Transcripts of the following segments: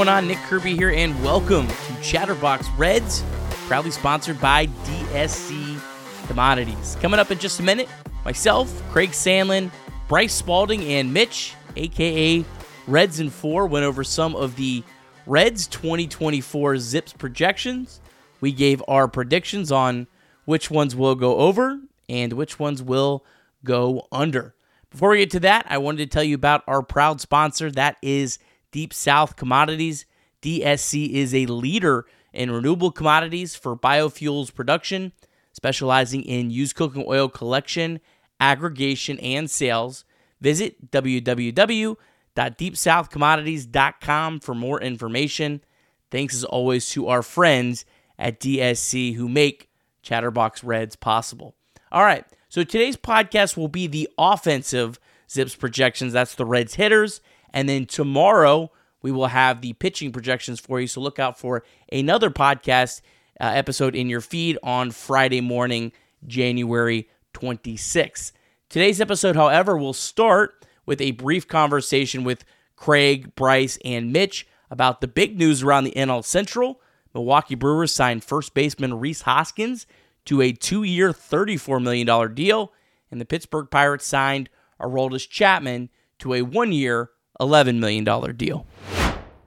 going on? Nick Kirby here, and welcome to Chatterbox Reds, proudly sponsored by DSC Commodities. Coming up in just a minute, myself, Craig Sandlin, Bryce Spalding, and Mitch, aka Reds in Four, went over some of the Reds 2024 Zips projections. We gave our predictions on which ones will go over and which ones will go under. Before we get to that, I wanted to tell you about our proud sponsor, that is Deep South Commodities. DSC is a leader in renewable commodities for biofuels production, specializing in used cooking oil collection, aggregation, and sales. Visit www.deepsouthcommodities.com for more information. Thanks as always to our friends at DSC who make Chatterbox Reds possible. All right, so today's podcast will be the offensive Zips projections. That's the Reds hitters. And then tomorrow, we will have the pitching projections for you. So look out for another podcast uh, episode in your feed on Friday morning, January 26th. Today's episode, however, will start with a brief conversation with Craig, Bryce, and Mitch about the big news around the NL Central. Milwaukee Brewers signed first baseman Rhys Hoskins to a two year, $34 million deal, and the Pittsburgh Pirates signed Aroldis Chapman to a one year, $11 million deal.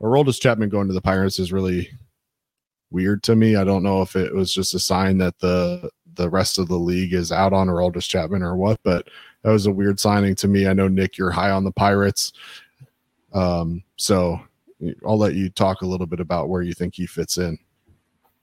Aroldis Chapman going to the Pirates is really weird to me. I don't know if it was just a sign that the the rest of the league is out on Aroldis Chapman or what, but that was a weird signing to me. I know Nick, you're high on the Pirates, um, so I'll let you talk a little bit about where you think he fits in.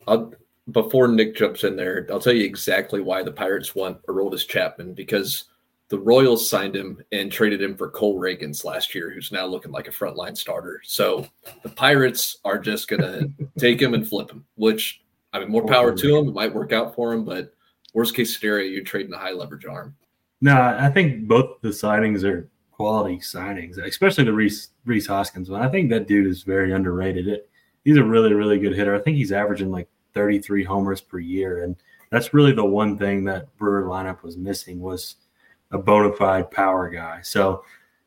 I'll, before Nick jumps in there, I'll tell you exactly why the Pirates want Aroldis Chapman because the Royals signed him and traded him for Cole Ragans last year, who's now looking like a frontline starter. So the Pirates are just going to take him and flip him, which I mean, more power to him. It might work out for him, but worst case scenario, you're trading a high leverage arm. No, I think both the signings are quality signings, especially the Reese, Rhys Hoskins one. I think that dude is very underrated. It, he's a really, really good hitter. I think he's averaging like 33 homers per year. And that's really the one thing that Brewer lineup was missing was a bona fide power guy. So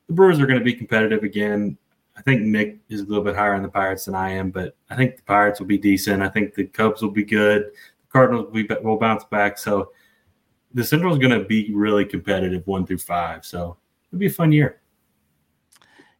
the Brewers are going to be competitive again. I think Nick is a little bit higher on the Pirates than I am, but I think the Pirates will be decent. I think the Cubs will be good. The Cardinals will, be, will bounce back. So the Central is going to be really competitive one through five. So it'll be a fun year.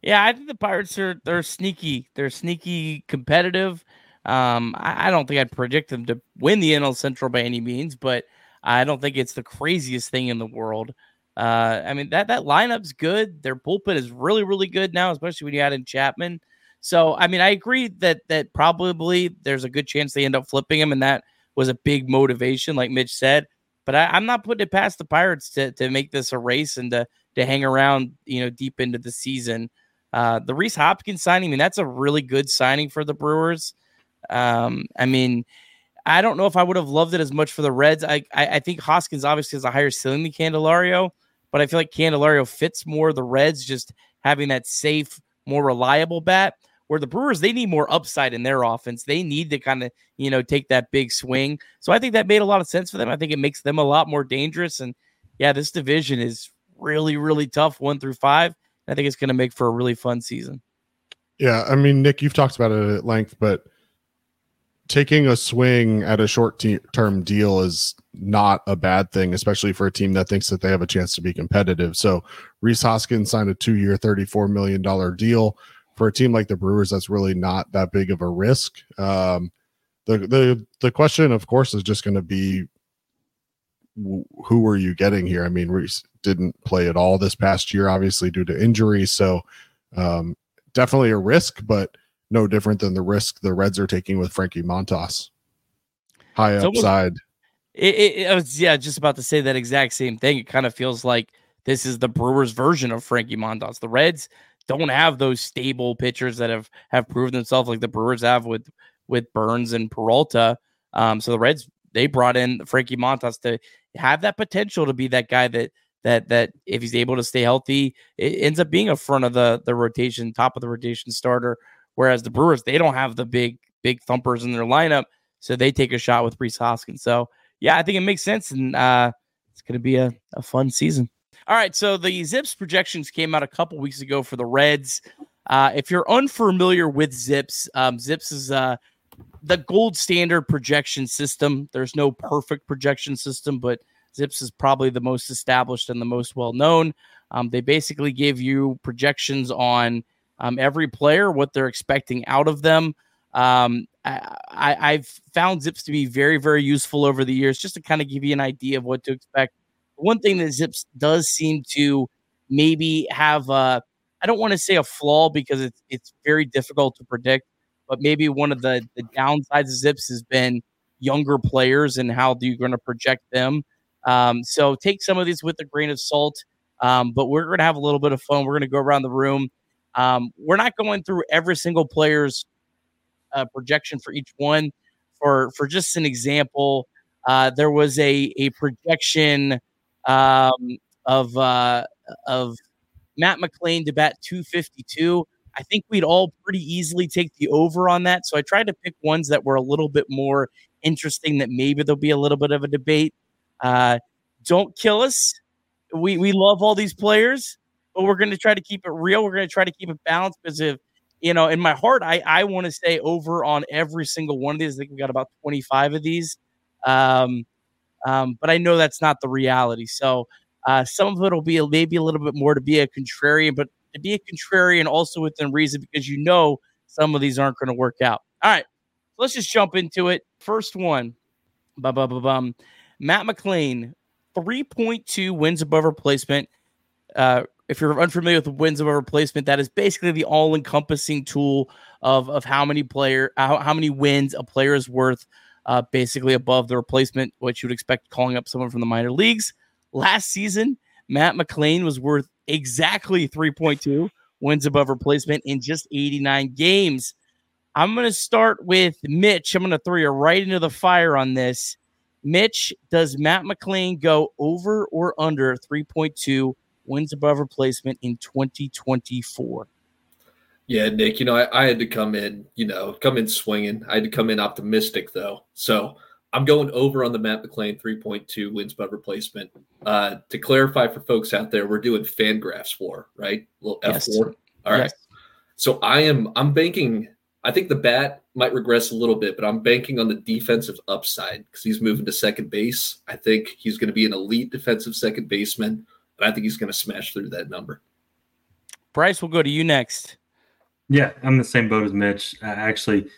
Yeah, I think the Pirates are they're sneaky. They're sneaky competitive. Um, I, I, don't think I'd predict them to win the NL Central by any means, but I don't think it's the craziest thing in the world. Uh, I mean that that lineup's good. Their bullpen is really really good now, especially when you add in Chapman. So I mean, I agree that that probably there's a good chance they end up flipping him, and that was a big motivation, like Mitch said. But I, am not putting it past the Pirates to to make this a race and to to hang around, you know, deep into the season. Uh, the Rhys Hoskins signing, I mean, that's a really good signing for the Brewers. Um, I mean, I don't know if I would have loved it as much for the Reds. I, I, I think Hoskins obviously has a higher ceiling than Candelario, but I feel like Candelario fits more the Reds just having that safe, more reliable bat. Where the Brewers, they need more upside in their offense. They need to kind of, you know, take that big swing. So I think that made a lot of sense for them. I think it makes them a lot more dangerous. And yeah, this division is really, really tough, one through five. I think it's going to make for a really fun season. Yeah, I mean, Nick, you've talked about it at length, but taking a swing at a short term deal is not a bad thing, especially for a team that thinks that they have a chance to be competitive. So Rhys Hoskins signed a two year, $34 million deal. For a team like the Brewers, that's really not that big of a risk. Um, the, the, the question, of course, is just going to be who are you getting here? I mean, Rhys didn't play at all this past year, obviously, due to injury. So um, definitely a risk, but no different than the risk the Reds are taking with Frankie Montas. High so upside. It, it, it, was yeah, just about to say that exact same thing. It kind of feels like this is the Brewers' version of Frankie Montas. The Reds don't have those stable pitchers that have have proven themselves like the Brewers have with with Burnes and Peralta. Um, so the Reds they brought in Frankie Montas to have that potential to be that guy that that that if he's able to stay healthy, it ends up being a front of the the rotation, top of the rotation starter Whereas the Brewers, they don't have the big, big thumpers in their lineup. So they take a shot with Rhys Hoskins. So yeah, I think it makes sense. And uh, it's going to be a, a fun season. All right. So the Zips projections came out a couple weeks ago for the Reds. Uh, if you're unfamiliar with Zips, um, Zips is uh, the gold standard projection system. There's no perfect projection system, but Zips is probably the most established and the most well known. Um, they basically give you projections on um, every player, what they're expecting out of them. Um, I, have found Zips to be very, very useful over the years, just to kind of give you an idea of what to expect. One thing that Zips does seem to maybe have, a, I don't want to say a flaw because it's it's very difficult to predict, but maybe one of the the downsides of Zips has been younger players and how do you're going to project them. Um, so take some of these with a grain of salt. Um, but we're going to have a little bit of fun. We're going to go around the room. Um, we're not going through every single player's uh, projection for each one. For for just an example, uh, there was a a projection um, of uh, of Matt McLain to bat 252. I think we'd all pretty easily take the over on that. So I tried to pick ones that were a little bit more interesting. That maybe there'll be a little bit of a debate. Uh, don't kill us. We we love all these players, but we're going to try to keep it real. We're going to try to keep it balanced because if you know, in my heart, I I want to stay over on every single one of these. I think we got about twenty five of these, um, um, but I know that's not the reality. So uh, some of it will be maybe a little bit more to be a contrarian, but to be a contrarian also within reason because you know some of these aren't going to work out. All right, let's just jump into it. First one, bum, bum, bum, Matt McLain, three point two wins above replacement. Uh, if you're unfamiliar with wins above replacement, that is basically the all-encompassing tool of of how many player how, how many wins a player is worth, uh, basically above the replacement, which you would expect calling up someone from the minor leagues. Last season, Matt McLain was worth exactly 3.2 wins above replacement in just 89 games. I'm going to start with Mitch. I'm going to throw you right into the fire on this. Mitch, does Matt McLain go over or under 3.2 wins above replacement in 2024? Yeah, Nick, you know, I, I, had to come in, you know, come in swinging. I had to come in optimistic, though. So I'm going over on the Matt McLain 3.2 wins above replacement. Uh, to clarify for folks out there, we're doing Fangraphs war, right? A little fWAR. Yes. All right. Yes. So I am, I'm banking, I think the bat might regress a little bit, but I'm banking on the defensive upside because he's moving to second base. I think he's going to be an elite defensive second baseman. But I think he's going to smash through that number. Bryce, we'll go to you next. Yeah, I'm the same boat as Mitch. I actually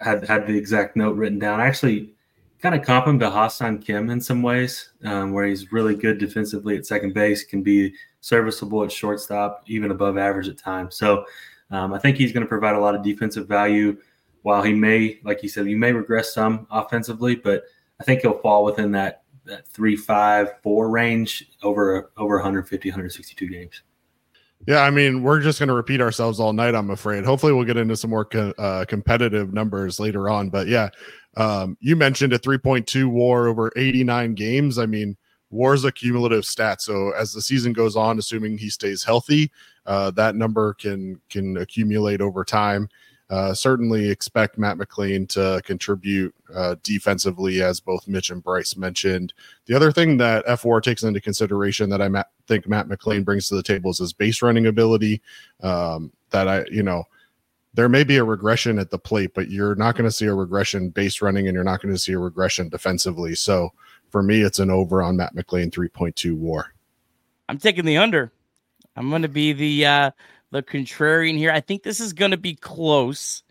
had had the exact note written down. I actually kind of comp him to Ha-Seong Kim in some ways, um, where he's really good defensively at second base, can be serviceable at shortstop, even above average at times. So um, I think he's going to provide a lot of defensive value. While he may, like you said, you may regress some offensively, but I think he'll fall within that that three five four range over over 150 162 games. Yeah i mean we're just going to repeat ourselves all night i'm afraid. Hopefully we'll get into some more co- uh, competitive numbers later on but yeah um, you mentioned a 3.2 war over 89 games. I mean war is a cumulative stat so as the season goes on assuming he stays healthy uh, that number can can accumulate over time uh, certainly expect Matt McLain to contribute uh, defensively, as both Mitch and Bryce mentioned. The other thing that fWAR takes into consideration that I ma- think Matt McLain brings to the table is his base running ability. Um, that I, you know, there may be a regression at the plate, but you're not going to see a regression base running, and you're not going to see a regression defensively. So for me, it's an over on Matt McLain 3.2 WAR. I'm taking the under. I'm going to be the uh, the contrarian here. I think this is going to be close.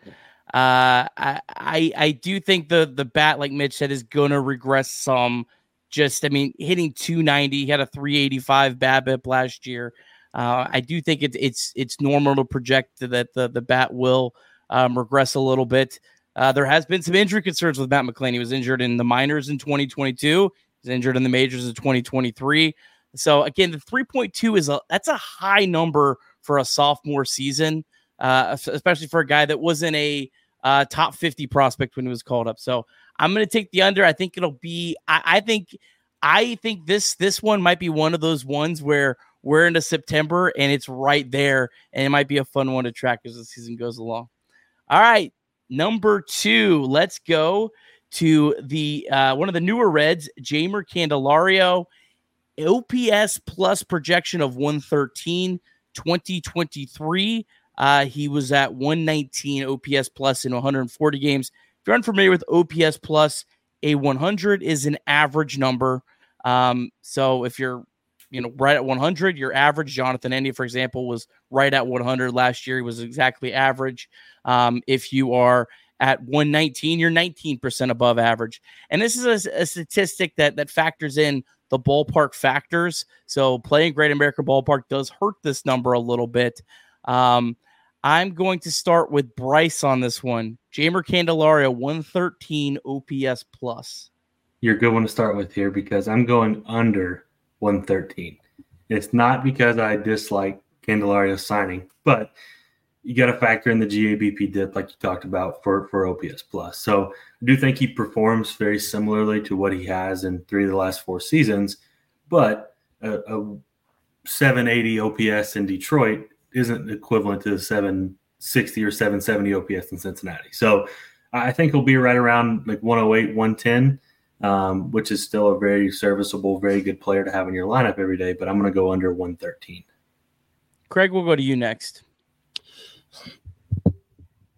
Uh, I, I I do think the the bat, like Mitch said, is going to regress some. Just, I mean, hitting 290, he had a 385 BABIP last year. Uh, I do think it's it's it's normal to project that the the bat will um, regress a little bit. Uh, there has been some injury concerns with Matt McLain. He was injured in the minors in 2022. He's injured in the majors in 2023. So again, the 3.2 is a that's a high number for a sophomore season, uh, especially for a guy that wasn't a uh, top 50 prospect when he was called up. So I'm going to take the under. I think it'll be. I, I, think. I think this this one might be one of those ones where we're into September and it's right there, and it might be a fun one to track as the season goes along. All right, number two. Let's go to the uh, one of the newer Reds, Jeimer Candelario. OPS plus projection of 113. 2023. Uh, he was at 119 OPS plus in 140 games. If you're unfamiliar with OPS plus, a 100 is an average number. Um, so if you're you know right at 100, your average. Jonathan India, for example, was right at 100 last year. He was exactly average. Um, if you are at 119, you're 19% above average. And this is a, a, statistic that that factors in the ballpark factors. So playing Great American Ballpark does hurt this number a little bit. Um, I'm going to start with Bryce on this one. Jeimer Candelario, 113 OPS plus. You're a good one to start with here because I'm going under 113. It's not because I dislike Candelario signing, but you got to factor in the GABP dip, like you talked about for for OPS plus. So I do think he performs very similarly to what he has in three of the last four seasons, but a, a 780 OPS in Detroit isn't equivalent to the 760 or 770 OPS in Cincinnati. So I think he'll be right around like 108, 110. Um, which is still a very serviceable, very good player to have in your lineup every day. But I'm going to go under 113. Craig, we'll go to you next.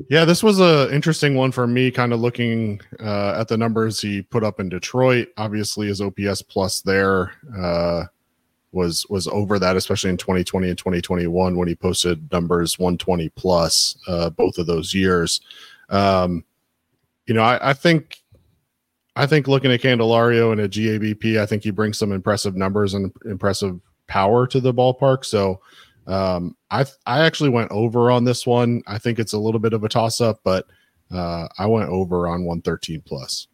Yeah, this was a interesting one for me. Kind of looking uh, at the numbers he put up in Detroit. Obviously, his OPS plus there uh, was was over that, especially in 2020 and 2021 when he posted numbers 120 plus uh, both of those years. Um, you know, I, I think I think looking at Candelario and a GABP, I think he brings some impressive numbers and impressive power to the ballpark. So um, I I actually went over on this one. I think it's a little bit of a toss up, but uh, I went over on 113 plus.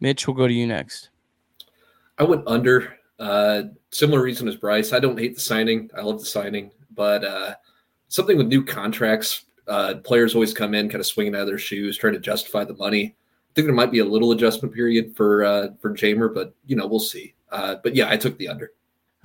Mitch, we'll go to you next. I went under. Uh, similar reason as Bryce. I don't hate the signing. I love the signing, but uh, something with new contracts, uh, players always come in kind of swinging out of their shoes, trying to justify the money. I think there might be a little adjustment period for uh, for Jeimer, but you know we'll see. Uh, but yeah, I took the under.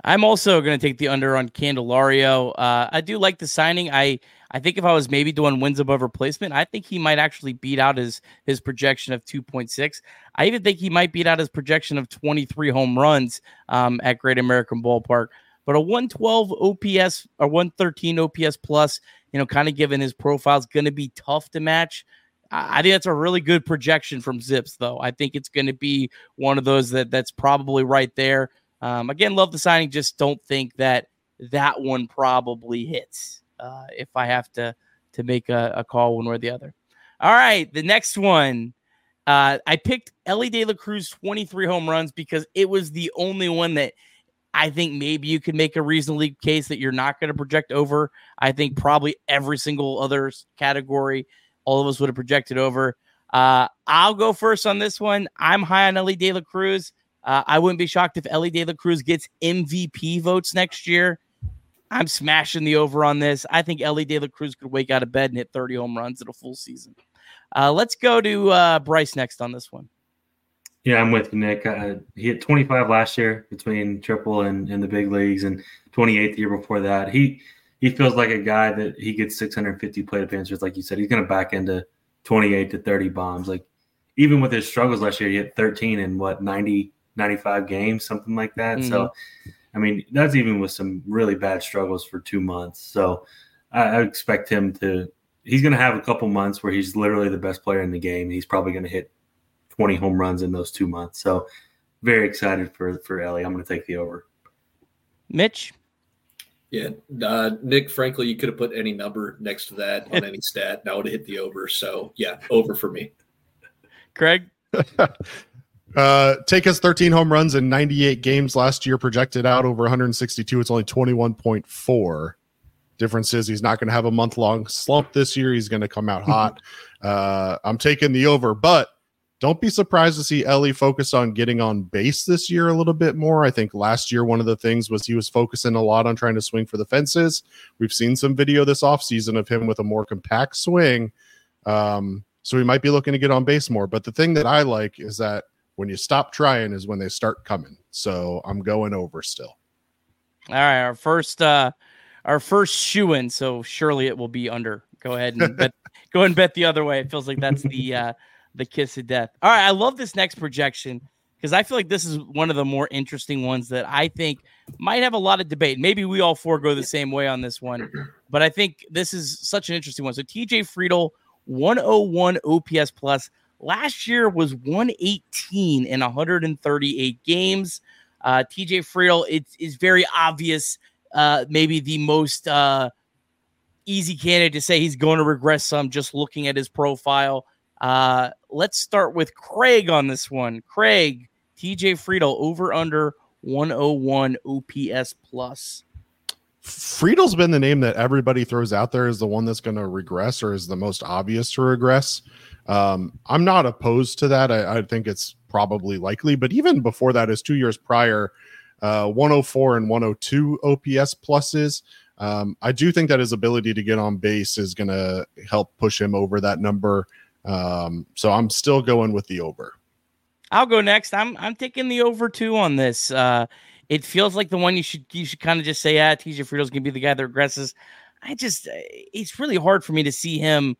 I'm also going to take the under on Candelario. Uh, I do like the signing. I I think if I was maybe doing wins above replacement, I think he might actually beat out his his projection of 2.6. I even think he might beat out his projection of 23 home runs um, at Great American Ballpark. But a 112 OPS or 113 OPS plus, you know, kind of given his profile is going to be tough to match. I think that's a really good projection from Zips, though. I think it's going to be one of those that that's probably right there. Um, again, love the signing. Just don't think that that one probably hits. Uh, if I have to to make a, a, call one or the other. All right, the next one. Uh, I picked Elly De La Cruz 23 home runs because it was the only one that I think maybe you could make a reasonably case that you're not going to project over. I think probably every single other category, all of us would have projected over. Uh, I'll go first on this one. I'm high on Elly De La Cruz. Uh, I wouldn't be shocked if Elly De La Cruz gets MVP votes next year. I'm smashing the over on this. I think Elly De La Cruz could wake out of bed and hit 30 home runs in a full season. Uh, let's go to uh, Bryce next on this one. Yeah, I'm with you, Nick. Uh, he hit 25 last year between triple and, and the big leagues, and 28 the year before that. He he feels like a guy that he gets 650 plate appearances, like you said. He's going to back into 28 to 30 bombs. Like even with his struggles last year, he hit 13 in what 90 95 games, something like that. Mm-hmm. So, I mean, that's even with some really bad struggles for two months. So, I, I expect him to. He's going to have a couple months where he's literally the best player in the game. He's probably going to hit 20 home runs in those two months. So, very excited for for Elly. I'm going to take the over. Mitch. Yeah, uh, Nick. Frankly, you could have put any number next to that on any stat, and I would have hit the over. So, yeah, over for me. Craig. Uh, take us 13 home runs in 98 games last year, projected out over 162. It's only 21.4. Difference is he's not going to have a month long slump this year. He's going to come out hot. uh, I'm taking the over, but don't be surprised to see Elly focus on getting on base this year a little bit more. I think last year, one of the things was he was focusing a lot on trying to swing for the fences. We've seen some video this offseason of him with a more compact swing. Um, so he might be looking to get on base more. But the thing that I like is that when you stop trying is when they start coming. So I'm going over still. All right, our first uh our first shoe in, so surely it will be under. Go ahead and bet go and bet the other way. It feels like that's the uh the kiss of death. All right, I love this next projection because I feel like this is one of the more interesting ones that I think might have a lot of debate. Maybe we all four go the same way on this one, but I think this is such an interesting one. So TJ Friedl, 101 OPS plus. Last year was 118 in 138 games. Uh, TJ Friedl, it is very obvious, uh, maybe the most uh, easy candidate to say he's going to regress some just looking at his profile. Uh, let's start with Craig on this one. Craig, TJ Friedl over under 101 OPS plus. Friedl's been the name that everybody throws out there as the one that's going to regress or is the most obvious to regress. Um, I'm not opposed to that. I, I, think it's probably likely, but even before that, is two years prior, uh, 104 and 102 OPS pluses. Um, I do think that his ability to get on base is going to help push him over that number. Um, so I'm still going with the over. I'll go next. I'm I'm taking the over two on this. Uh, it feels like the one you should you should kind of just say, ah, TJ Friedl's gonna be the guy that regresses. I just uh, it's really hard for me to see him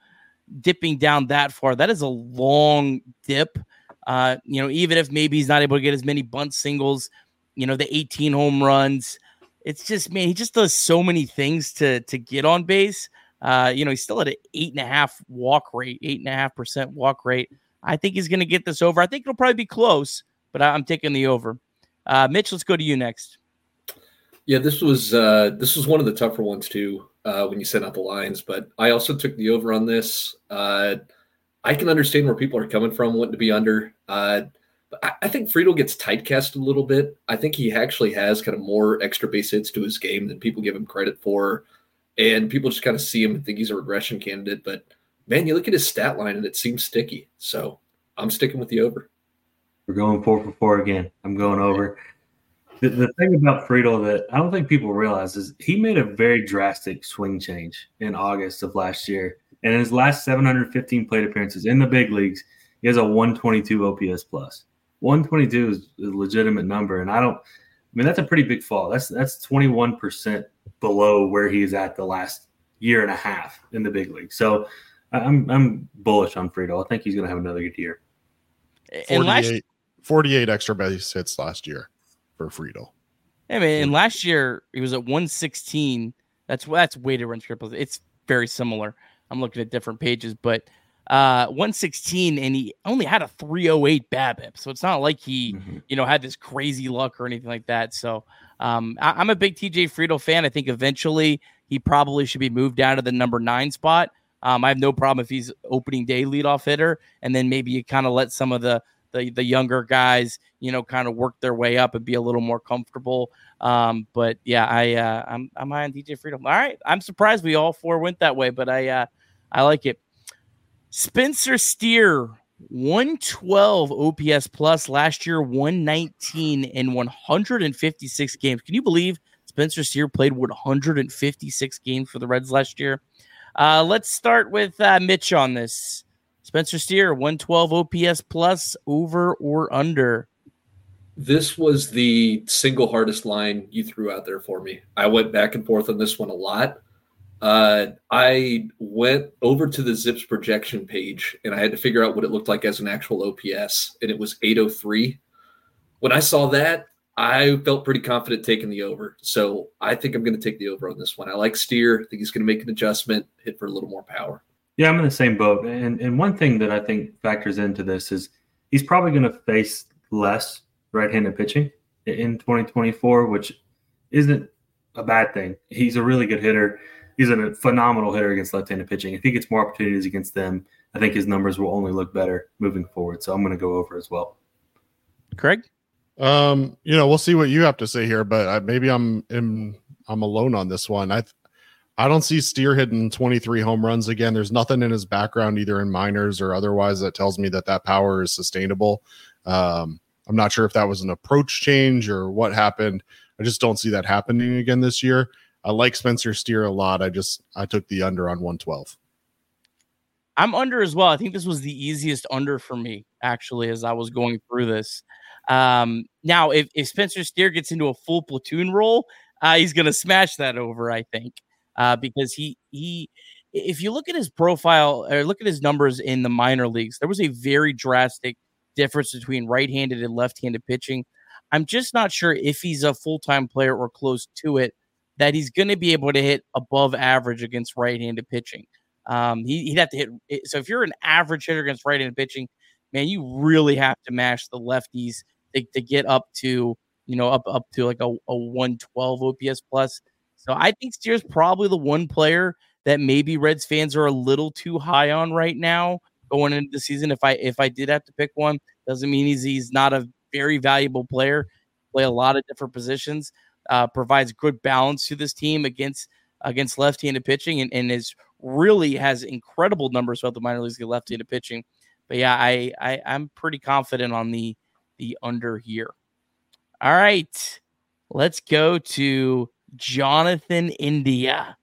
dipping down that far. That is a long dip. Uh, you know, even if maybe he's not able to get as many bunt singles, you know, the 18 home runs, it's just man, he just does so many things to to get on base. Uh, you know, he's still at an eight and a half walk rate, eight and a half percent walk rate. I think he's going to get this over. I think it'll probably be close, but I'm taking the over. Uh, Mitch, let's go to you next. Yeah, this was uh, this was one of the tougher ones too uh, when you sent out the lines, but I also took the over on this. Uh, I can understand where people are coming from wanting to be under. Uh, I, I think Friedl gets typecast a little bit. I think he actually has kind of more extra base hits to his game than people give him credit for. And people just kind of see him and think he's a regression candidate. But man, you look at his stat line and it seems sticky. So I'm sticking with the over. We're going four for four again. I'm going over. The, the thing about Friedl that I don't think people realize is he made a very drastic swing change in August of last year. And in his last 715 plate appearances in the big leagues, he has a 122 OPS plus. 122 is a legitimate number, and I don't. I mean, that's a pretty big fall. That's that's 21 percent below where he's at the last year and a half in the big league. So I'm I'm bullish on Friedl. I think he's going to have another good year. 48, last, 48 extra base hits last year for Friedl. I mean, and last year he was at 116. That's that's weighted run triples. It's very similar. I'm looking at different pages, but uh 116 and he only had a 308 BABIP. So it's not like he, mm-hmm. you know, had this crazy luck or anything like that. So um I, am a big TJ Friedl fan. I think eventually he probably should be moved down to the number nine spot. Um, I have no problem if he's opening day leadoff hitter, and then maybe you kind of let some of the the the younger guys, you know, kind of work their way up and be a little more comfortable. Um, but yeah, I uh, I'm I'm high on TJ Friedl. All right, I'm surprised we all four went that way, but I uh, I like it. Spencer Steer, 112 OPS plus last year, 119 in 156 games. Can you believe Spencer Steer played 156 games for the Reds last year? Uh, let's start with uh, Mitch on this. Spencer Steer, 112 OPS plus, over or under? This was the single hardest line you threw out there for me. I went back and forth on this one a lot. Uh, I went over to the Zips projection page and I had to figure out what it looked like as an actual OPS, and it was 803. When I saw that, I felt pretty confident taking the over. So I think I'm going to take the over on this one. I like Steer. I think he's going to make an adjustment, hit for a little more power. Yeah, I'm in the same boat. And and one thing that I think factors into this is he's probably going to face less right-handed pitching in 2024, which isn't a bad thing. He's a really good hitter. He's a phenomenal hitter against left-handed pitching. If he gets more opportunities against them, I think his numbers will only look better moving forward. So I'm going to go over as well. Craig? Um, you know, we'll see what you have to say here, but I, maybe I'm in, I'm alone on this one. I I don't see Steer hitting 23 home runs again. There's nothing in his background, either in minors or otherwise, that tells me that that power is sustainable. Um, I'm not sure if that was an approach change or what happened. I just don't see that happening again this year. I like Spencer Steer a lot. I just I took the under on 112. I'm under as well. I think this was the easiest under for me actually as I was going through this. Um, now, if, if Spencer Steer gets into a full platoon role, uh, he's going to smash that over, I think, uh, because he he. If you look at his profile or look at his numbers in the minor leagues, there was a very drastic difference between right-handed and left-handed pitching. I'm just not sure if he's a full-time player or close to it that he's going to be able to hit above average against right-handed pitching. Um, he, would have to hit. So if you're an average hitter against right-handed pitching, man, you really have to mash the lefties to, to get up to you know up up to like a, a 112 OPS plus. So I think Steer's probably the one player that maybe Reds fans are a little too high on right now going into the season. If I if I did have to pick one, doesn't mean he's he's not a very valuable player. Play a lot of different positions, uh, provides good balance to this team against against left-handed pitching, and, and is really has incredible numbers throughout the minor leagues against left-handed pitching. But yeah, I, I I'm pretty confident on the the under here. All right, let's go to Jonathan India.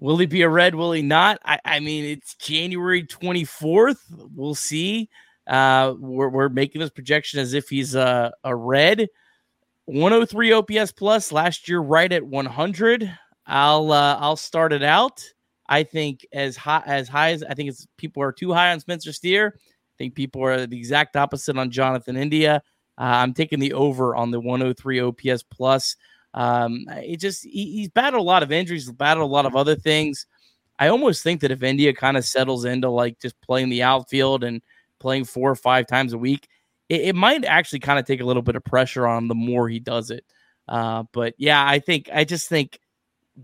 Will he be a red? Will he not? I, I mean, it's January 24th. We'll see. Uh, we're, we're making this projection as if he's a, a red. 103 OPS plus last year, right at 100. I'll uh, I'll start it out. I think as high as high as I think it's people are too high on Spencer Steer. I think people are the exact opposite on Jonathan India. Uh, I'm taking the over on the 103 OPS plus. Um, it just he, he's battled a lot of injuries, battled a lot of other things. I almost think that if India kind of settles into like just playing the outfield and playing four or five times a week, it, it might actually kind of take a little bit of pressure on him the more he does it. Uh, but yeah, I think I just think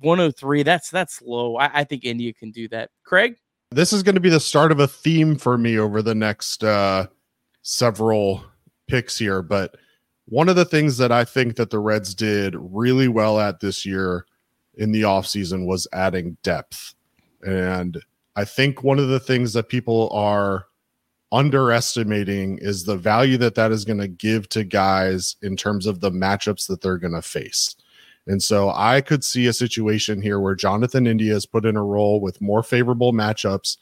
103 that's that's low. I, I think India can do that. Craig, this is going to be the start of a theme for me over the next uh, several picks here, but one of the things that I think that the Reds did really well at this year in the offseason was adding depth. And I think one of the things that people are underestimating is the value that that is going to give to guys in terms of the matchups that they're going to face. And so I could see a situation here where Jonathan India is put in a role with more favorable matchups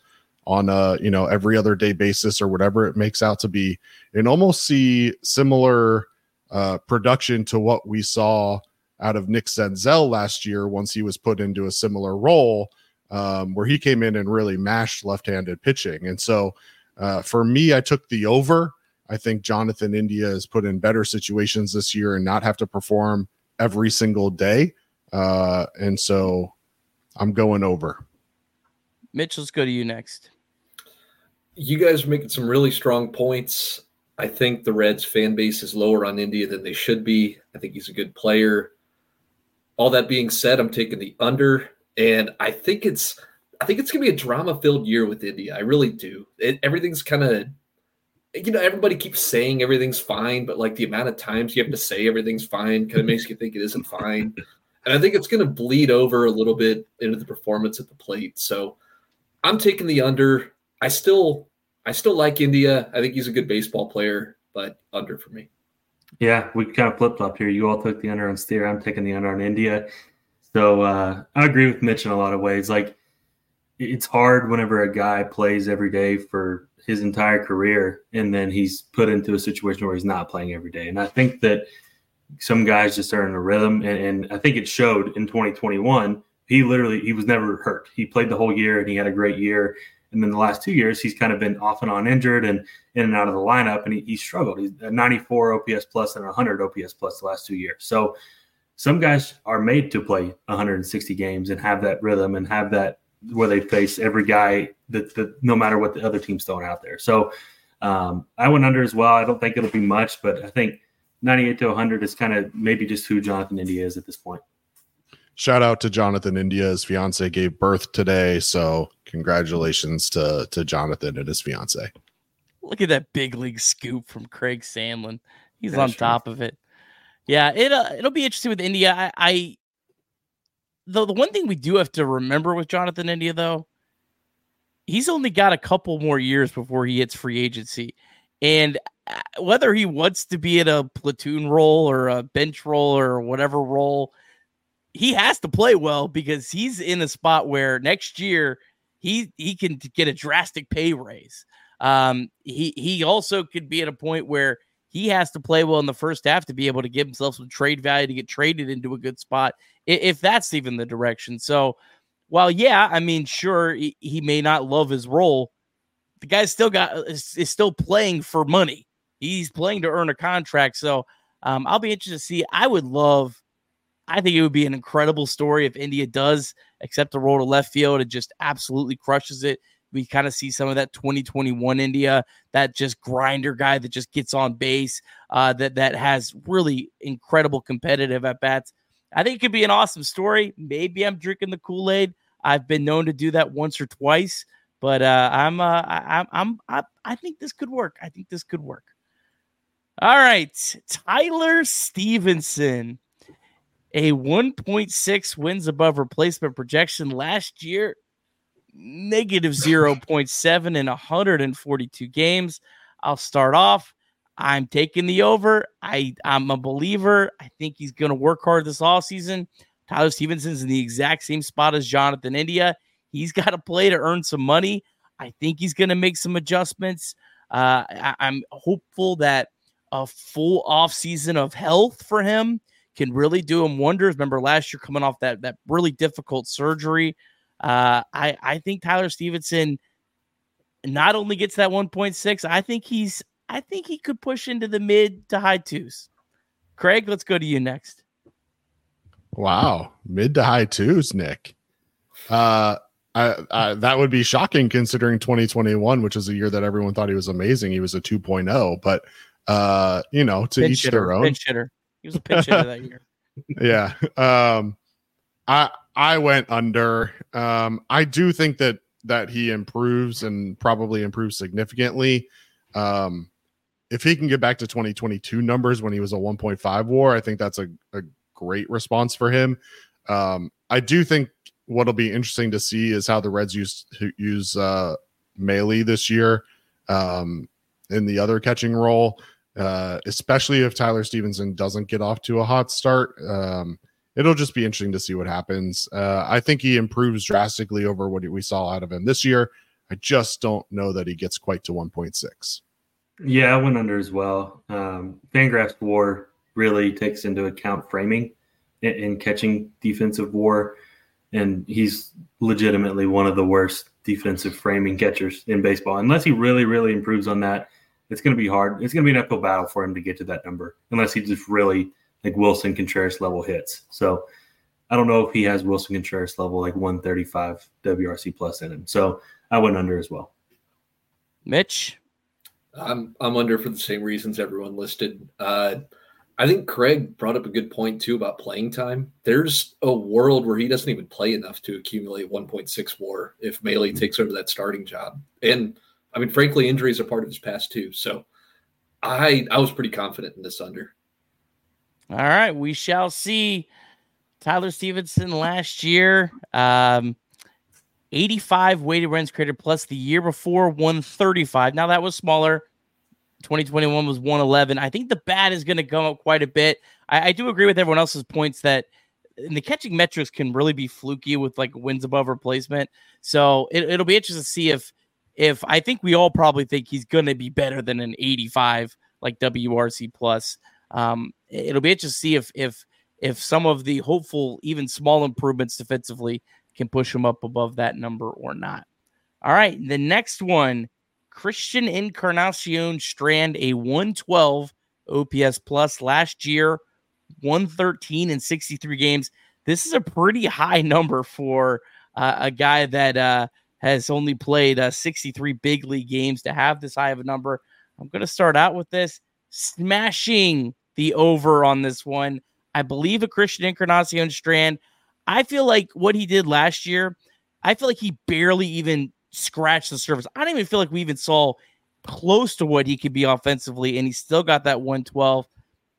on a you know every other day basis or whatever it makes out to be, and almost see similar uh, production to what we saw out of Nick Senzel last year once he was put into a similar role um, where he came in and really mashed left-handed pitching. And so uh, for me, I took the over. I think Jonathan India is put in better situations this year and not have to perform every single day. Uh, and so I'm going over. Mitch, let's go to you next. You guys are making some really strong points. I think the Reds fan base is lower on India than they should be. I think he's a good player. All that being said, I'm taking the under, and I think it's I think it's gonna be a drama filled year with India. I really do. It, everything's kind of you know everybody keeps saying everything's fine, but like the amount of times you have to say everything's fine kind of makes you think it isn't fine. And I think it's going to bleed over a little bit into the performance at the plate. So I'm taking the under. I still I still like India. I think he's a good baseball player, but under for me. Yeah, we kind of flip flop here. You all took the under on Steer. I'm taking the under on India. So uh, I agree with Mitch in a lot of ways. Like it's hard whenever a guy plays every day for his entire career and then he's put into a situation where he's not playing every day. And I think that some guys just are in a rhythm. And, and I think it showed in 2021. He literally he was never hurt. He played the whole year and he had a great year. And then the last two years, he's kind of been off and on injured and in and out of the lineup, and he, he struggled. He's a 94 OPS plus and 100 OPS plus the last two years. So some guys are made to play 160 games and have that rhythm and have that where they face every guy that, that no matter what the other team's throwing out there. So um, I went under as well. I don't think it'll be much, but I think 98 to 100 is kind of maybe just who Jonathan India is at this point. Shout out to Jonathan India. His fiance gave birth today. So congratulations to, to Jonathan and his fiance. Look at that big league scoop from Craig Sandlin. He's on top of it. Yeah, it uh, it'll be interesting with India. I, I the the one thing we do have to remember with Jonathan India though, he's only got a couple more years before he hits free agency, and uh, whether he wants to be in a platoon role or a bench role or whatever role, he has to play well because he's in a spot where next year he he can get a drastic pay raise. Um, he he also could be at a point where he has to play well in the first half to be able to give himself some trade value to get traded into a good spot, if that's even the direction. So, while yeah, I mean, sure, he, he may not love his role. the guy's still got is, is still playing for money. He's playing to earn a contract. So um, I'll be interested to see. I would love. I think it would be an incredible story if India does accept the role to left field and just absolutely crushes it. We kind of see some of that 2021 India, that just grinder guy that just gets on base, uh, that that has really incredible competitive at bats. I think it could be an awesome story. Maybe I'm drinking the Kool Aid. I've been known to do that once or twice, but uh, I'm uh, I, I'm I, I think this could work. I think this could work. All right, Tyler Stephenson, a 1.6 wins above replacement projection last year, negative 0.7 in 142 games. I'll start off. I'm taking the over. I, I'm a believer. I think he's going to work hard this all season. Tyler Stephenson's in the exact same spot as Jonathan India. He's got to play to earn some money. I think he's going to make some adjustments. Uh, I, I'm hopeful that a full off season of health for him can really do him wonders. Remember last year coming off that that really difficult surgery. Uh, I I think Tyler Stephenson not only gets that 1.6, I think he's I think he could push into the mid to high twos. Craig, let's go to you next. Wow, mid to high twos, Nick. Uh, I, I, that would be shocking considering 2021, which is a year that everyone thought he was amazing. He was a 2.0, but uh, you know, to pinch each hitter, their own. Pinch hitter. He was a pinch hitter that year. Yeah. Um, I I went under. Um, I do think that that he improves and probably improves significantly. Um, if he can get back to 2022 numbers when he was a 1.5 war, I think that's a, a great response for him. Um, I do think what'll be interesting to see is how the Reds use use uh, Maile this year um, in the other catching role, uh, especially if Tyler Stephenson doesn't get off to a hot start. Um, it'll just be interesting to see what happens. Uh, I think he improves drastically over what we saw out of him this year. I just don't know that he gets quite to 1.6. Yeah, I went under as well. Um, Fangraphs WAR really takes into account framing and, catching defensive WAR, and he's legitimately one of the worst defensive framing catchers in baseball. Unless he really, really improves on that, it's going to be hard. It's going to be an uphill battle for him to get to that number, unless he just really like Willson Contreras level hits. So I don't know if he has Willson Contreras level like 135 WRC plus in him. So I went under as well. Mitch, I'm I'm under for the same reasons everyone listed. Uh, I think Craig brought up a good point too about playing time. There's a world where he doesn't even play enough to accumulate 1.6 WAR if Maile mm-hmm. takes over that starting job. And I mean, frankly, injuries are part of his past too. So I I was pretty confident in this under. All right, we shall see. Tyler Stephenson last year, um, 85 weighted runs created plus the year before 135. Now that was smaller. 2021 was 111. I think the bat is going to go up quite a bit. I, I, do agree with everyone else's points that the catching metrics can really be fluky with like wins above replacement. So it, it'll be interesting to see if if I think we all probably think he's going to be better than an 85 like WRC plus. Um, it'll be interesting to see if if if some of the hopeful even small improvements defensively can push him up above that number or not. All right, the next one, Christian Encarnacion Strand, a 112 OPS plus last year, 113 in 63 games. This is a pretty high number for uh, a guy that uh, has only played uh, 63 big league games to have this high of a number. I'm going to start out with this smashing the over on this one. I believe a Christian Encarnacion Strand I feel like what he did last year, I feel like he barely even scratched the surface. I don't even feel like we even saw close to what he could be offensively, and he still got that 112.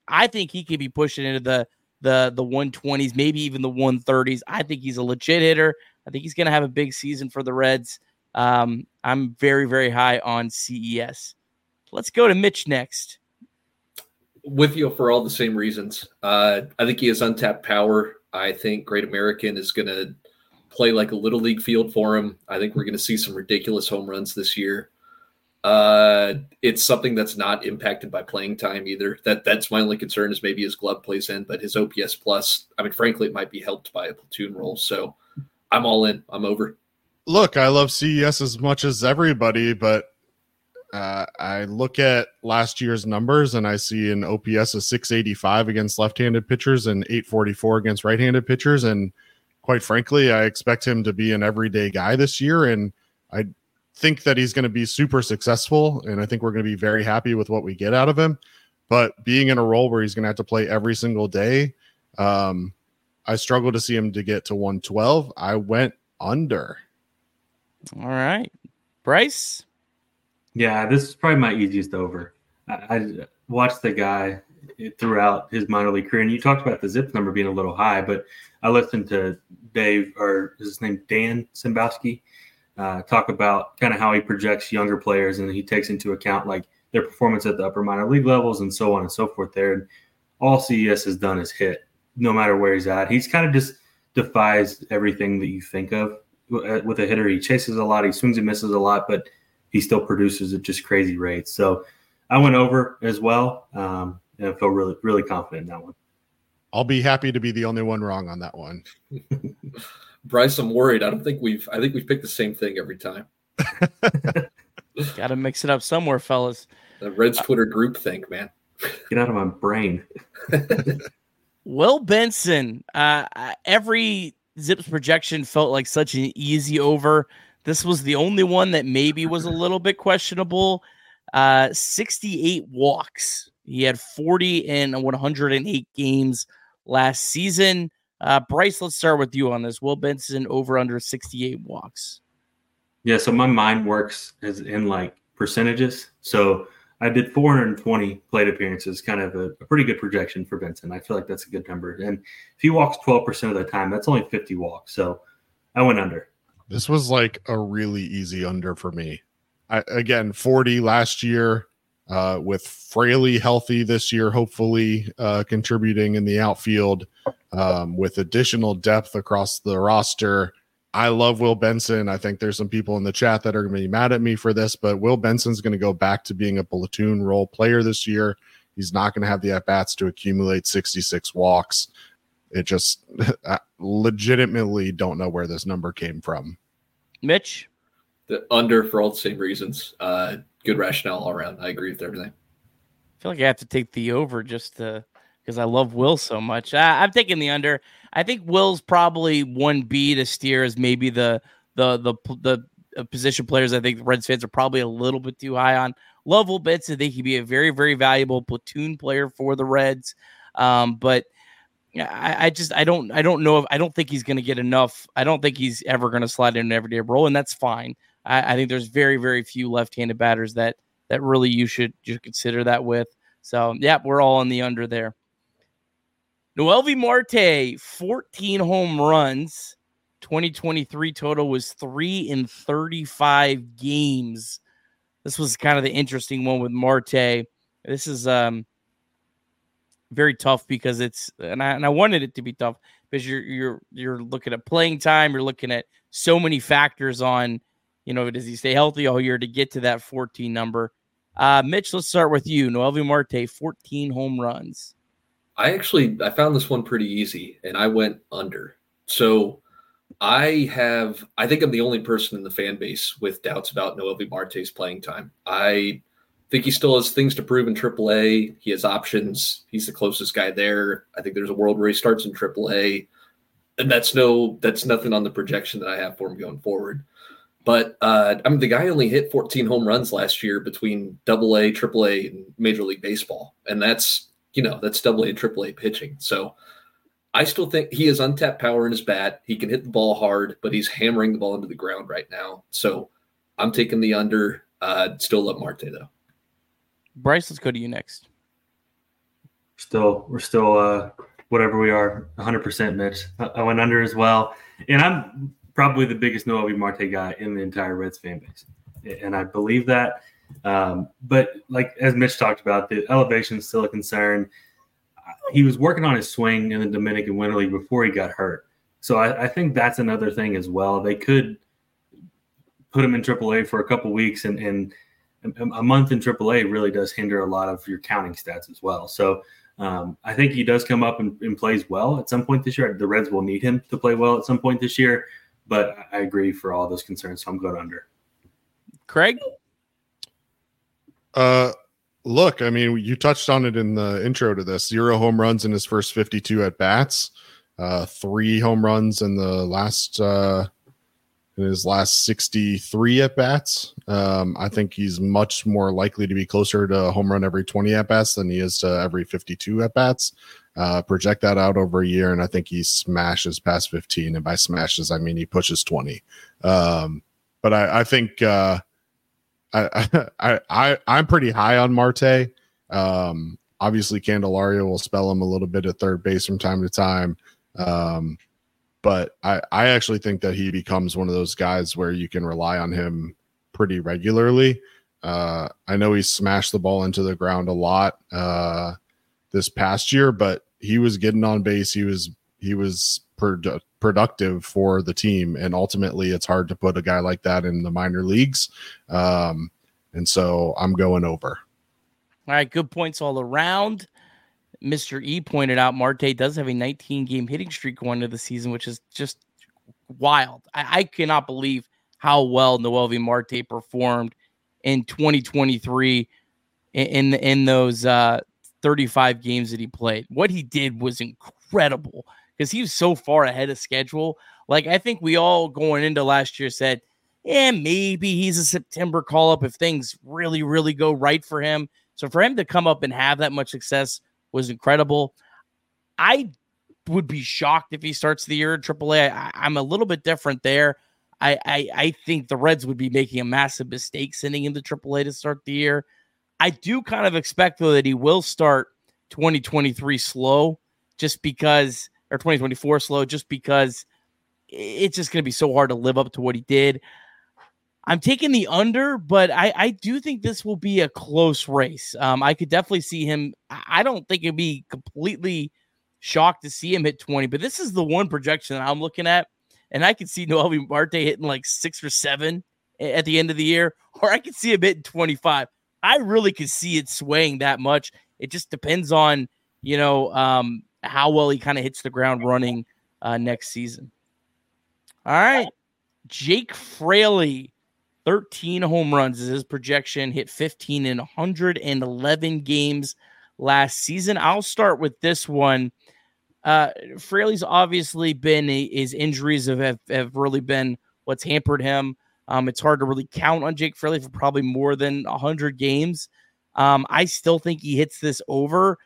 I think he could be pushing into the the the 120s, maybe even the 130s. I think he's a legit hitter. I think he's going to have a big season for the Reds. Um, I'm very very high on CES. Let's go to Mitch next. With you for all the same reasons. Uh, I think he has untapped power. I think Great American is going to play like a little league field for him. I think we're going to see some ridiculous home runs this year. Uh, it's something that's not impacted by playing time either. That that's my only concern is maybe his glove plays in, but his OPS plus. I mean, frankly, it might be helped by a platoon role. So I'm all in. I'm over. Look, I love CES as much as everybody, but Uh, I look at last year's numbers and I see an OPS of 685 against left-handed pitchers and 844 against right-handed pitchers. And quite frankly, I expect him to be an everyday guy this year. And I think that he's going to be super successful. And I think we're going to be very happy with what we get out of him. But being in a role where he's going to have to play every single day, um, I struggled to see him to get to 112. I went under. All right. Bryce? Yeah, this is probably my easiest over. I, I watched the guy throughout his minor league career, and you talked about the zip number being a little high, but I listened to Dave, or is his name Dan Szymborski, uh, talk about kind of how he projects younger players, and he takes into account like their performance at the upper minor league levels and so on and so forth. There, and all CES has done is hit, no matter where he's at. He's kind of just defies everything that you think of with a hitter. He chases a lot, he swings and misses a lot, but he still produces at just crazy rates. So I went over as well, um, and I feel really really confident in that one. I'll be happy to be the only one wrong on that one. Bryce, I'm worried. I don't think we've. I think we've picked the same thing every time. Got to mix it up somewhere, fellas. The Reds Twitter group think, man. Get out of my brain. Will Benson. Uh, every ZiPS projection felt like such an easy over. This was the only one that maybe was a little bit questionable. Uh, 68 walks. He had 40 in 108 games last season. Uh, Bryce, let's start with you on this. Will Benson over under 68 walks. Yeah, so my mind works as in like percentages. So I did 420 plate appearances, kind of a, a, pretty good projection for Benson. I feel like that's a good number. And if he walks 12% of the time, that's only 50 walks. So I went under. This was like a really easy under for me. I, again, 40 last year, uh, with Fraley healthy this year, hopefully uh, contributing in the outfield um, with additional depth across the roster. I love Will Benson. I think there's some people in the chat that are going to be mad at me for this, but Will Benson's going to go back to being a platoon role player this year. He's not going to have the at bats to accumulate 66 walks. It just I legitimately don't know where this number came from. Mitch? The under for all the same reasons. Uh, good rationale all around. I agree with everything. I feel like I have to take the over just to because I love Will so much. I, I'm taking the under. I think Will's probably one B to steer as maybe the the the the uh, position players. I think the Reds fans are probably a little bit too high on. Love Will Bits. I think he'd be a very very valuable platoon player for the Reds. Um, but I, I, just I don't I don't know if I don't think he's going to get enough. I don't think he's ever going to slide in an everyday role, and that's fine. I, I, think there's very very few left-handed batters that that really you should you consider that with. So yeah, we're all on the under there. Noelvi Marte, 14 home runs. 2023 total was three in 35 games. This was kind of the interesting one with Marte. This is um very tough because it's and I, and I wanted it to be tough because you're you're you're looking at playing time, you're looking at so many factors on, you know, does he stay healthy all year to get to that 14 number? Uh, Mitch, let's start with you. Noelvi Marte, 14 home runs. I actually I found this one pretty easy and I went under. So I have I think I'm the only person in the fan base with doubts about Noel Noelvi Marte's playing time. I think he still has things to prove in AAA. He has options. He's the closest guy there. I think there's a world where he starts in AAA. And that's no that's nothing on the projection that I have for him going forward. But uh, I mean, the guy only hit 14 home runs last year between Double A, Triple A, and Major League Baseball, and that's you know, that's double A and triple A pitching. So I still think he has untapped power in his bat. He can hit the ball hard, but he's hammering the ball into the ground right now. So I'm taking the under. Uh, still love Marte though. Bryce, let's go to you next. Still, we're still uh, whatever we are, 100% Mitch. I, went under as well, and I'm probably the biggest Noelvi Marte guy in the entire Reds fan base, and I believe that. Um, but like as Mitch talked about, the elevation is still a concern. He was working on his swing in the Dominican Winter League before he got hurt, so I, I think that's another thing as well. They could put him in AAA for a couple weeks, and, and a month in AAA really does hinder a lot of your counting stats as well. So um, I think he does come up and, and, plays well at some point this year. The Reds will need him to play well at some point this year, but I agree for all those concerns. So I'm going under. Craig? Uh, look, I mean, you touched on it in the intro to this. Zero home runs in his first 52 at bats. Uh, three home runs in the last uh, in his last 63 at bats. Um, I think he's much more likely to be closer to a home run every 20 at bats than he is to every 52 at bats. Uh, project that out over a year, and I think he smashes past 15. And by smashes, I mean he pushes 20. Um, but I, I think uh, I, I, I'm pretty high on Marte. Um, obviously, Candelario will spell him a little bit at third base from time to time. Um, but I, I actually think that he becomes one of those guys where you can rely on him pretty regularly. Uh, I know he smashed the ball into the ground a lot uh, this past year, but he was getting on base. He was he was produ- productive for the team, and ultimately, it's hard to put a guy like that in the minor leagues. Um, and so I'm going over. All right, good points all around. Mr. E pointed out Marte does have a 19 game hitting streak going into the season, which is just wild. I, I cannot believe how well Noelvi Marte performed in 2023 in in, in those uh, 35 games that he played. What he did was incredible because he was so far ahead of schedule. Like I think we all going into last year said, yeah, maybe he's a September call up if things really, really go right for him. So for him to come up and have that much success was incredible. I would be shocked if he starts the year in AAA. I, I'm a little bit different there. I, I, I think the Reds would be making a massive mistake sending him to AAA to start the year. I do kind of expect though that he will start 2023 slow, just because or 2024 slow, just because it's just going to be so hard to live up to what he did. I'm taking the under, but I, I do think this will be a close race. Um, I could definitely see him. I don't think it'd be completely shocked to see him hit 20, but this is the one projection that I'm looking at. And I could see Noelvi Marte hitting like six or seven at the end of the year, or I could see him hitting 25. I really could see it swaying that much. It just depends on, you know, um, how well he kind of hits the ground running uh, next season. All right. Jake Fraley 13 home runs is his projection, hit 15 in 111 games last season. I'll start with this one. Uh, Fraley's obviously been his injuries have, have, have really been what's hampered him. Um, it's hard to really count on Jake Fraley for probably more than 100 games. Um, I still think he hits this over.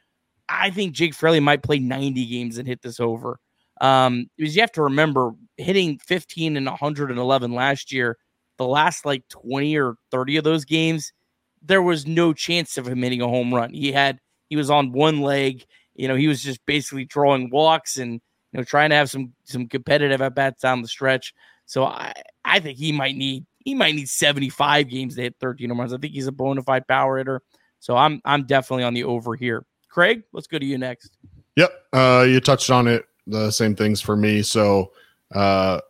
I think Jake Fraley might play 90 games and hit this over. Um, because you have to remember hitting 15 and 111 last year the last like 20 or 30 of those games, there was no chance of him hitting a home run. He had he was on one leg, you know, he was just basically drawing walks and you know trying to have some some competitive at bats down the stretch. So I I think he might need he might need 75 games to hit 13 home runs. I think he's a bona fide power hitter. So I'm I'm definitely on the over here. Craig, let's go to you next. Yep. Uh you touched on it. The same things for me. So uh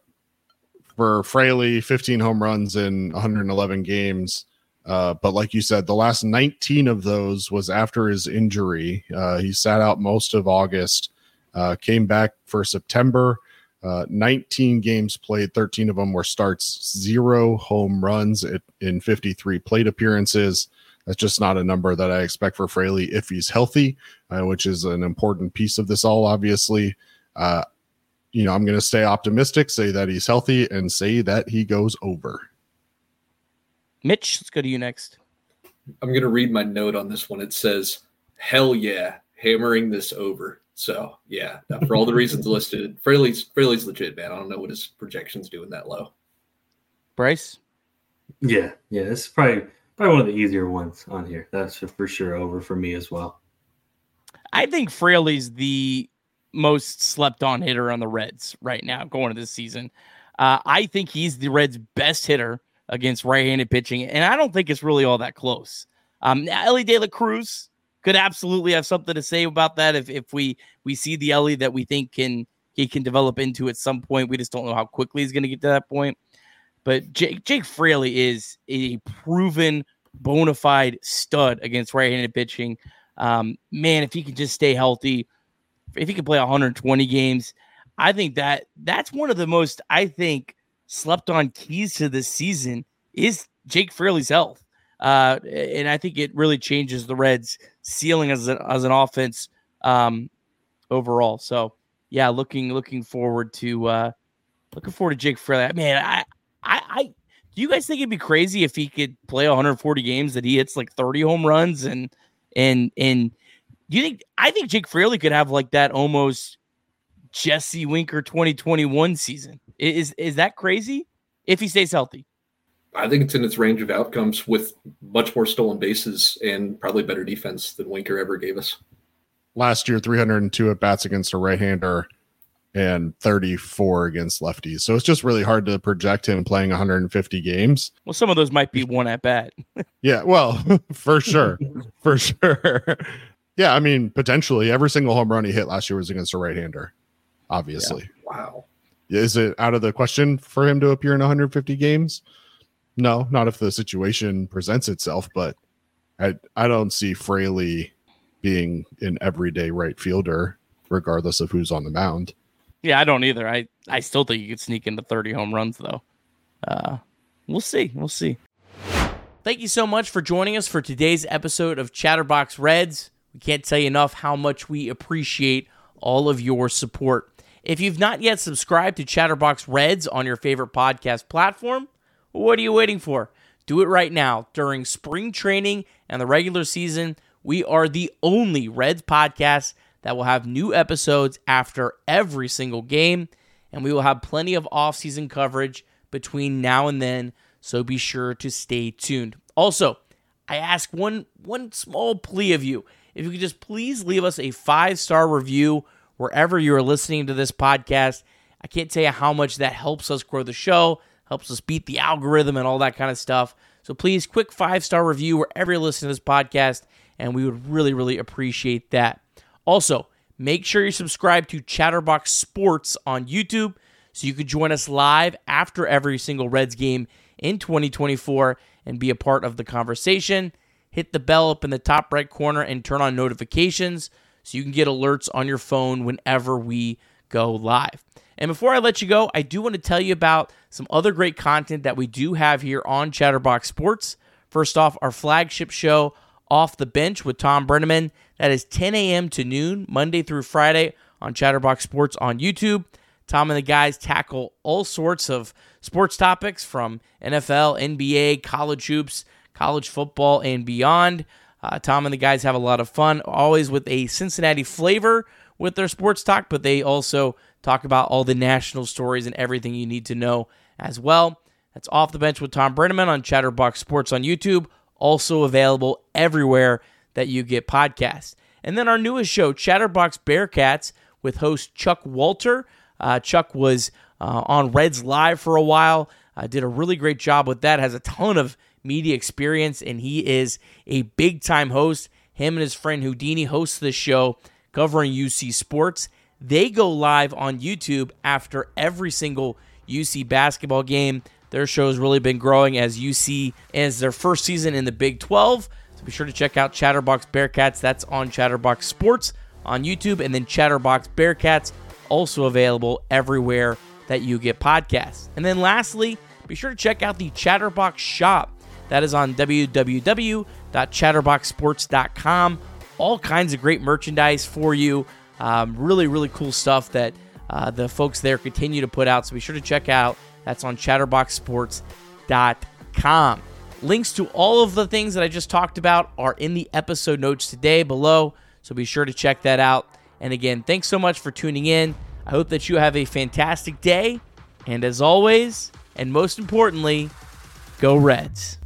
for Fraley, 15 home runs in 111 games. Uh, but like you said, the last 19 of those was after his injury. Uh, he sat out most of August, uh, came back for September. Uh, 19 games played, 13 of them were starts, zero home runs in 53 plate appearances. That's just not a number that I expect for Fraley if he's healthy, uh, which is an important piece of this all, obviously. Uh, you know, I'm going to stay optimistic, say that he's healthy, and say that he goes over. Mitch, let's go to you next. I'm going to read my note on this one. It says, "Hell yeah, hammering this over." So yeah, for all the reasons listed, Fraley's Fraley's legit, man. I don't know what his projections doing that low. Bryce. Yeah, yeah, this is probably probably one of the easier ones on here. That's for sure over for me as well. I think Fraley's the most slept on hitter on the Reds right now going into this season. Uh, I think he's the Reds' best hitter against right-handed pitching, and I don't think it's really all that close. Um, Elly De La Cruz could absolutely have something to say about that if, if we we see the Elly that we think can he can develop into at some point. We just don't know how quickly he's going to get to that point. But Jake, Jake Fraley is a proven bona fide stud against right-handed pitching. Um, man, if he can just stay healthy, if he can play 120 games, I think that that's one of the most I think slept on keys to this season is Jake Fraley's health. Uh, and I think it really changes the Reds' ceiling as, a, as an offense um, overall. So, yeah, looking looking forward to uh, looking forward to Jake Fraley. Man, I, I, I, do you guys think it'd be crazy if he could play 140 games that he hits like 30 home runs and and and do you think I think Jake Fraley could have like that almost Jesse Winker 2021 season? Is is that crazy if he stays healthy? I think it's in its range of outcomes with much more stolen bases and probably better defense than Winker ever gave us. Last year, 302 at bats against a right hander and 34 against lefties. So it's just really hard to project him playing 150 games. Well, some of those might be one at bat. yeah, well, for sure. for sure. Yeah, I mean, potentially every single home run he hit last year was against a right hander, obviously. Yeah. Wow. Is it out of the question for him to appear in 150 games? No, not if the situation presents itself, but I I don't see Fraley being an everyday right fielder, regardless of who's on the mound. Yeah, I don't either. I, I still think you could sneak into 30 home runs though. Uh we'll see. We'll see. Thank you so much for joining us for today's episode of Chatterbox Reds. We can't tell you enough how much we appreciate all of your support. If you've not yet subscribed to Chatterbox Reds on your favorite podcast platform, what are you waiting for? Do it right now. During spring training and the regular season, we are the only Reds podcast that will have new episodes after every single game, and we will have plenty of off-season coverage between now and then, so be sure to stay tuned. Also, I ask one one small plea of you. If you could just please leave us a five-star review wherever you are listening to this podcast. I can't tell you how much that helps us grow the show helps us beat the algorithm and all that kind of stuff. So please, quick five star review wherever you're listening to this podcast, and we would really, really appreciate that. Also, make sure you subscribe to Chatterbox Sports on YouTube so you can join us live after every single Reds game in 2024 and be a part of the conversation. Hit the bell up in the top right corner and turn on notifications so you can get alerts on your phone whenever we go live. And before I let you go, I do want to tell you about some other great content that we do have here on Chatterbox Sports. First off, our flagship show, Off the Bench with Thom Brennaman. That is 10 a.m. to noon, Monday through Friday on Chatterbox Sports on YouTube. Thom and the guys tackle all sorts of sports topics from NFL, NBA, college hoops, college football, and beyond. Uh, Thom and the guys have a lot of fun, always with a Cincinnati flavor with their sports talk, but they also talk about all the national stories and everything you need to know as well. That's Off the Bench with Thom Brennaman on Chatterbox Sports on YouTube, also available everywhere that you get podcasts. And then our newest show, Chatterbox Bearcats, with host Chuck Walter. Uh, Chuck was uh, on Reds Live for a while, uh, did a really great job with that, has a ton of media experience, and he is a big time host. Him and his friend Houdini host this show covering UC sports. They go live on YouTube after every single UC basketball game. Their show has really been growing as UC ends their first season in the Big 12. So be sure to check out Chatterbox Bearcats. That's on Chatterbox Sports on YouTube, and then Chatterbox Bearcats also available everywhere that you get podcasts. And then lastly, be sure to check out the Chatterbox Shop. That is on www.chatterboxsports.com. All kinds of great merchandise for you. Um, really, really cool stuff that uh, the folks there continue to put out. So be sure to check out. That's on chatterboxsports.com. Links to all of the things that I just talked about are in the episode notes today below. So be sure to check that out. And again, thanks so much for tuning in. I hope that you have a fantastic day. And as always, and most importantly, go Reds.